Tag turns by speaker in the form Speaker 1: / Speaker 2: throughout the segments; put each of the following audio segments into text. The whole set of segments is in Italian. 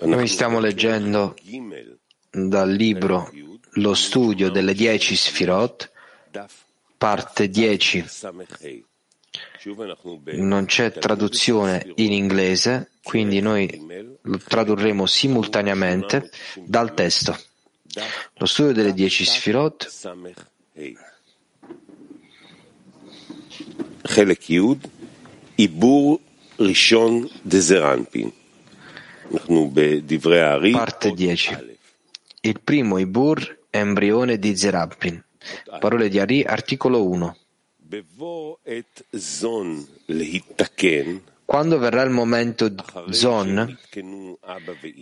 Speaker 1: Noi stiamo leggendo dal libro lo studio delle dieci Sfirot, parte 10. Non c'è traduzione in inglese, quindi noi lo tradurremo simultaneamente dal testo. Lo studio delle dieci Sfirot.
Speaker 2: Helek Yud Ibur Rishon Dezeranpin.
Speaker 1: Parte 10. Il primo Ibur embrione di Zerampin. Parole di Ari, articolo 1. Quando verrà il momento Zon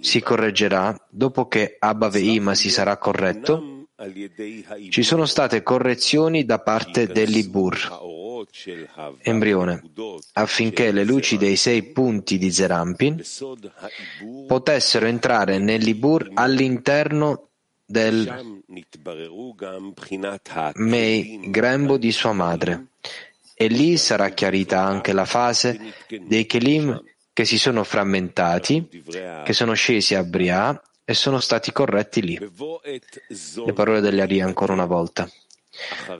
Speaker 1: si correggerà, dopo che Abba Veima si sarà corretto, ci sono state correzioni da parte dell'Ibur embrione, affinché le luci dei sei punti di Zerampin potessero entrare nell'Ibur all'interno del Mei grembo di sua madre. E lì sarà chiarita anche la fase dei Kelim che si sono frammentati, che sono scesi a Bria e sono stati corretti lì. Le parole dell'Aria ancora una volta.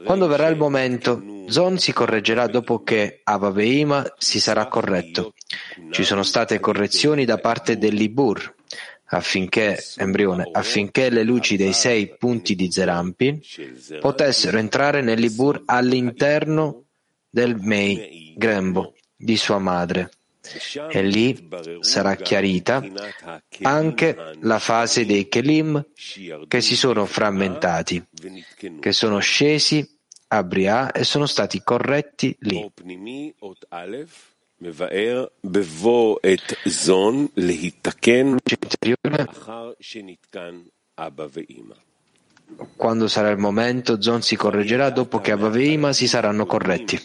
Speaker 1: Quando verrà il momento, Zon si correggerà dopo che Avaveima si sarà corretto. Ci sono state correzioni da parte dell'Ibur, affinché, embrione, affinché le luci dei sei punti di
Speaker 2: Zerampi
Speaker 1: potessero entrare nell'Ibur all'interno del Mei, grembo, di sua madre, e lì sarà chiarita anche la fase dei Kelim che si sono frammentati, che sono scesi a Bria e sono stati corretti lì. Quando sarà il momento, Zon si correggerà dopo che Abba e Ima si saranno corretti.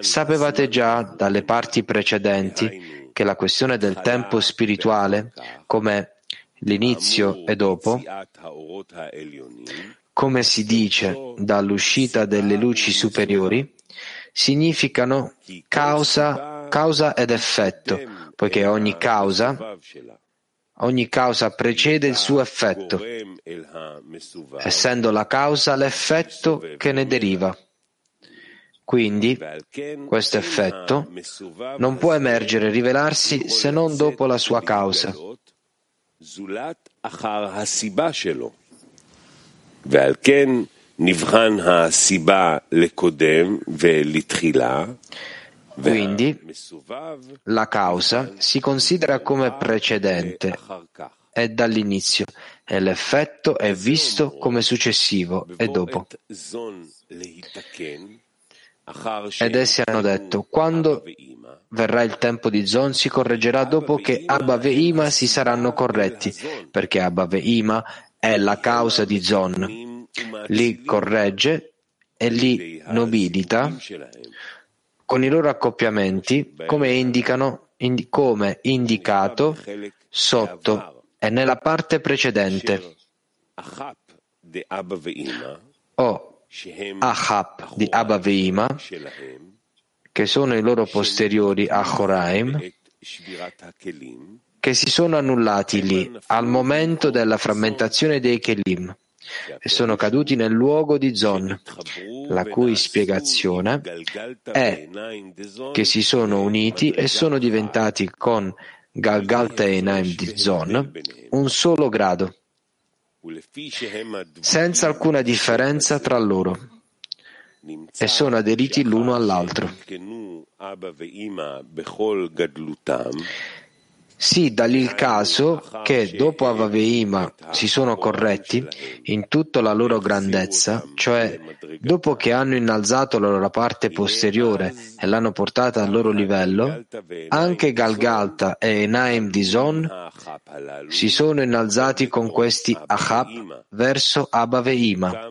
Speaker 1: Sapevate già dalle parti precedenti che la questione del tempo spirituale, come l'inizio e dopo, come si dice dall'uscita delle luci superiori, significano causa, causa ed effetto, poiché ogni causa, ogni causa precede il suo effetto, essendo la causa l'effetto che ne deriva. Quindi questo effetto non può emergere e rivelarsi se non dopo la sua causa. Quindi la causa si considera come precedente è dall'inizio e l'effetto è visto come successivo e dopo. Ed essi hanno detto, quando verrà il tempo di Zon si correggerà dopo che Abba e si saranno corretti, perché Abba e è la causa di Zon. Li corregge e li nobilita con i loro accoppiamenti come indicano, indi, come indicato sotto e nella parte precedente. O Ahab di
Speaker 2: Abaveima,
Speaker 1: che sono i loro posteriori a che si sono annullati lì al momento della frammentazione dei Kelim e sono caduti nel luogo di Zon, la cui spiegazione è che si sono uniti e sono diventati con Galgal Teinaim di Zon un solo grado senza alcuna differenza tra loro e sono aderiti l'uno all'altro. Sì, da lì il caso che dopo Avaveima si sono corretti in tutta la loro grandezza, cioè dopo che hanno innalzato la loro parte posteriore e l'hanno portata al loro livello, anche Galgalta e Enaim di Zon si sono innalzati con questi Ahab verso Abaveima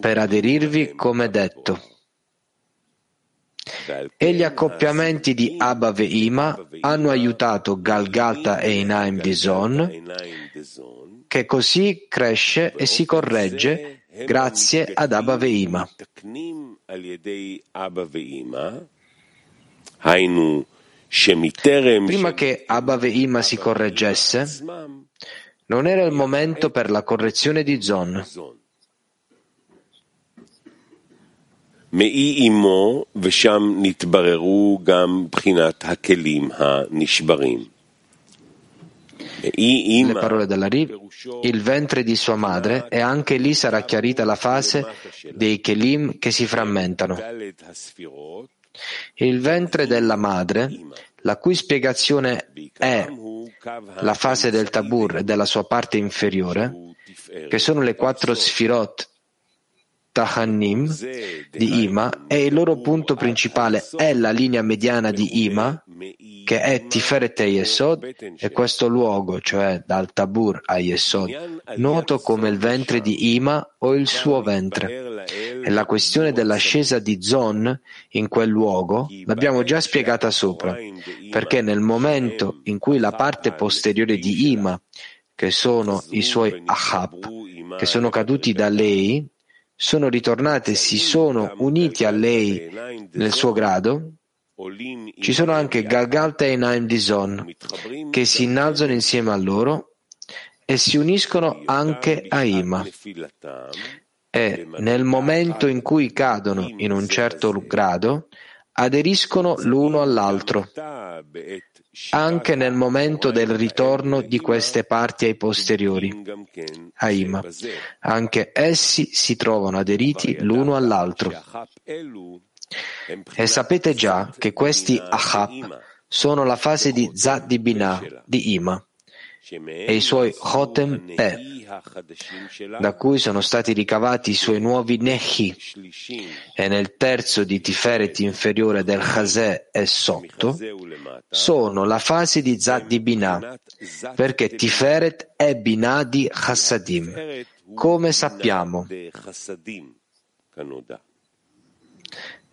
Speaker 1: per aderirvi come detto e gli accoppiamenti di Abba e Ima hanno aiutato Galgata e Inaim di Zon, che così cresce e si corregge grazie ad Abba
Speaker 2: e Ima.
Speaker 1: Prima che Abba e Ima si correggesse, non era il momento per la correzione di Zon.
Speaker 2: מעי עמו, ושם נתבררו גם בחינת הכלים הנשברים.
Speaker 1: Le parole della Ri, il ventre di sua madre e anche lì sarà chiarita la fase dei Kelim che si frammentano. Il ventre della madre, la cui spiegazione è la fase del Tabur e della sua parte inferiore, che sono le quattro Sfirot Tahannim di Ima e il loro punto principale è la linea mediana di Ima, che è Tiferet e Yesod, e questo luogo, cioè dal Tabur a Yesod, noto come il ventre di Ima o il suo ventre. E la questione dell'ascesa di Zon in quel luogo l'abbiamo già spiegata sopra, perché nel momento in cui la parte posteriore di Ima, che sono i suoi Ahab, che sono caduti da lei, sono ritornati e si sono uniti a lei nel suo grado, ci sono anche Galgalta e Naim Dizon che si innalzano insieme a loro e si uniscono anche a Ima. E nel momento in cui cadono in un certo grado, aderiscono l'uno all'altro anche nel momento del ritorno di queste parti ai posteriori, Aima. Anche essi si trovano aderiti l'uno all'altro. E sapete già che questi Ahab sono la fase di Zad di Ima e i suoi Chotem Pe, da cui sono stati ricavati i suoi nuovi Nehi, e nel terzo di Tiferet inferiore del Chazè e sotto, sono la fase di Zad di Binah, perché Tiferet è Binah di Chassadim, come sappiamo.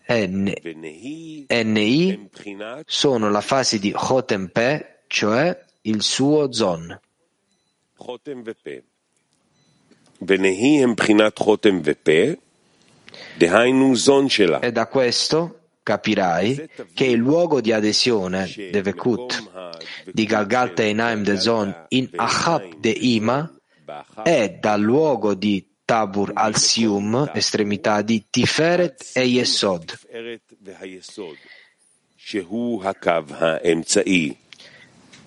Speaker 1: E Nei sono la fase di Chotem Pe, cioè il suo Zon. E da questo capirai che il luogo di adesione, Devekut, di Galgalta e Naim de Zon in Achab de Ima, è dal luogo di Tabur al Sium, estremità di Tiferet e Yesod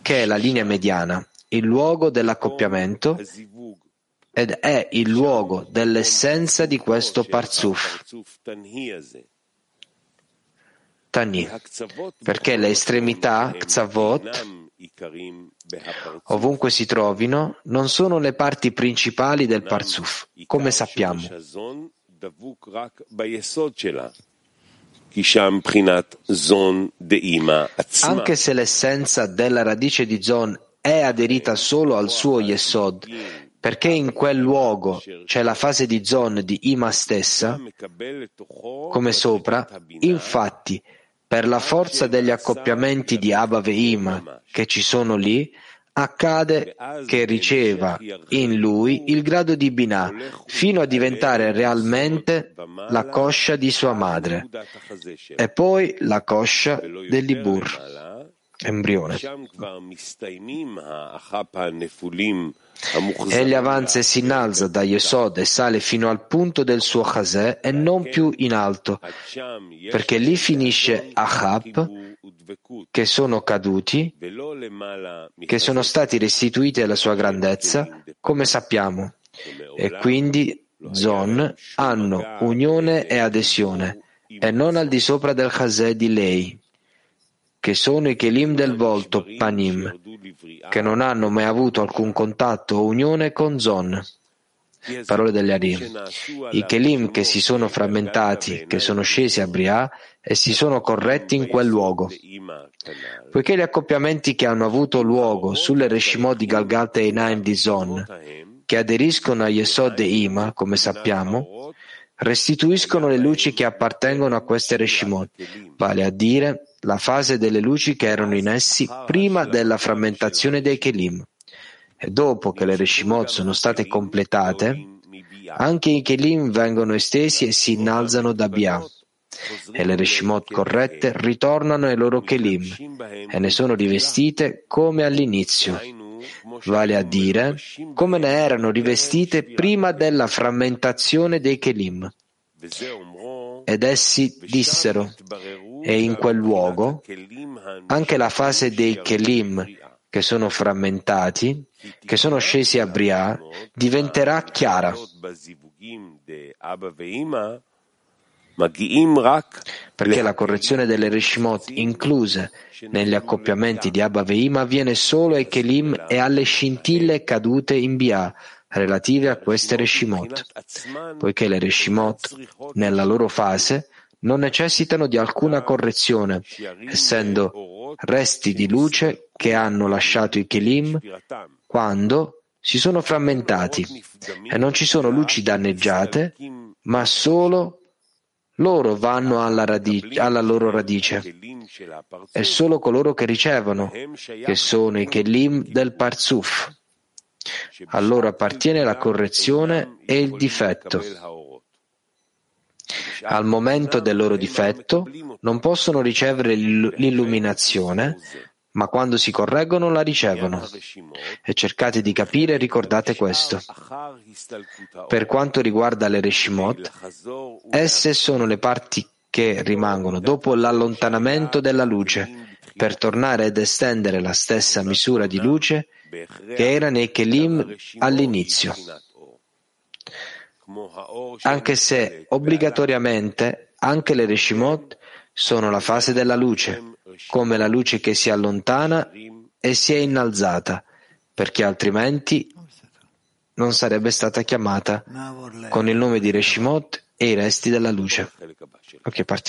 Speaker 1: che è la linea mediana, il luogo dell'accoppiamento ed è il luogo dell'essenza di questo Parzuf. Tani, perché le estremità, Kzavot, ovunque si trovino, non sono le parti principali del Parzuf, come sappiamo. Anche se l'essenza della radice di Zon è aderita solo al suo Yesod, perché in quel luogo c'è la fase di Zon di Ima stessa, come sopra, infatti, per la forza degli accoppiamenti di Abba e Ima che ci sono lì, accade che riceva in lui il grado di Binah fino a diventare realmente la coscia di sua madre e poi la coscia dell'Ibur, embrione. Egli avanza e si innalza da Yesod e sale fino al punto del suo Chazè e non più in alto, perché lì finisce Ahab, che sono caduti, che sono stati restituiti alla sua grandezza, come sappiamo, e quindi Zon hanno unione e adesione, e non al di sopra del Chazè di lei che sono i Kelim del volto, Panim, che non hanno mai avuto alcun contatto o unione con Zon. Parole degli Ari. I Kelim che si sono frammentati, che sono scesi a Briah e si sono corretti in quel luogo. Poiché gli accoppiamenti che hanno avuto luogo sulle Reshimot di Galgalta e Naim di Zon, che aderiscono a Yesod e Ima, come sappiamo, restituiscono le luci che appartengono a queste Reshimot, vale a dire la fase delle luci che erano in essi prima della frammentazione dei Kelim. E dopo che le Reshimot sono state completate, anche i Kelim vengono estesi e si innalzano da Bia. e le Reshimot corrette ritornano ai loro Kelim e ne sono rivestite come all'inizio, vale a dire come ne erano rivestite prima della frammentazione dei Kelim. Ed essi dissero, e in quel luogo anche la fase dei Kelim che sono frammentati, che sono scesi a Briah, diventerà chiara. Perché la correzione delle Reshimot incluse negli accoppiamenti di Abba Veima avviene solo ai Kelim e alle scintille cadute in Bia relative a queste Reshimot, poiché le Reshimot, nella loro fase, non necessitano di alcuna correzione, essendo resti di luce che hanno lasciato i Kelim quando si sono frammentati. E non ci sono luci danneggiate, ma solo loro vanno alla, radice, alla loro radice. È solo coloro che ricevono, che sono i Kelim del Parzuf. A loro appartiene la correzione e il difetto. Al momento del loro difetto non possono ricevere l'illuminazione, ma quando si correggono la ricevono. E cercate di capire e ricordate questo. Per quanto riguarda le Reshimot, esse sono le parti che rimangono dopo l'allontanamento della luce per tornare ed estendere la stessa misura di luce che era nei Kelim all'inizio anche se obbligatoriamente anche le Reshimot sono la fase della luce, come la luce che si allontana e si è innalzata, perché altrimenti non sarebbe stata chiamata con il nome di Reshimot e i resti della luce. Ok, partiamo.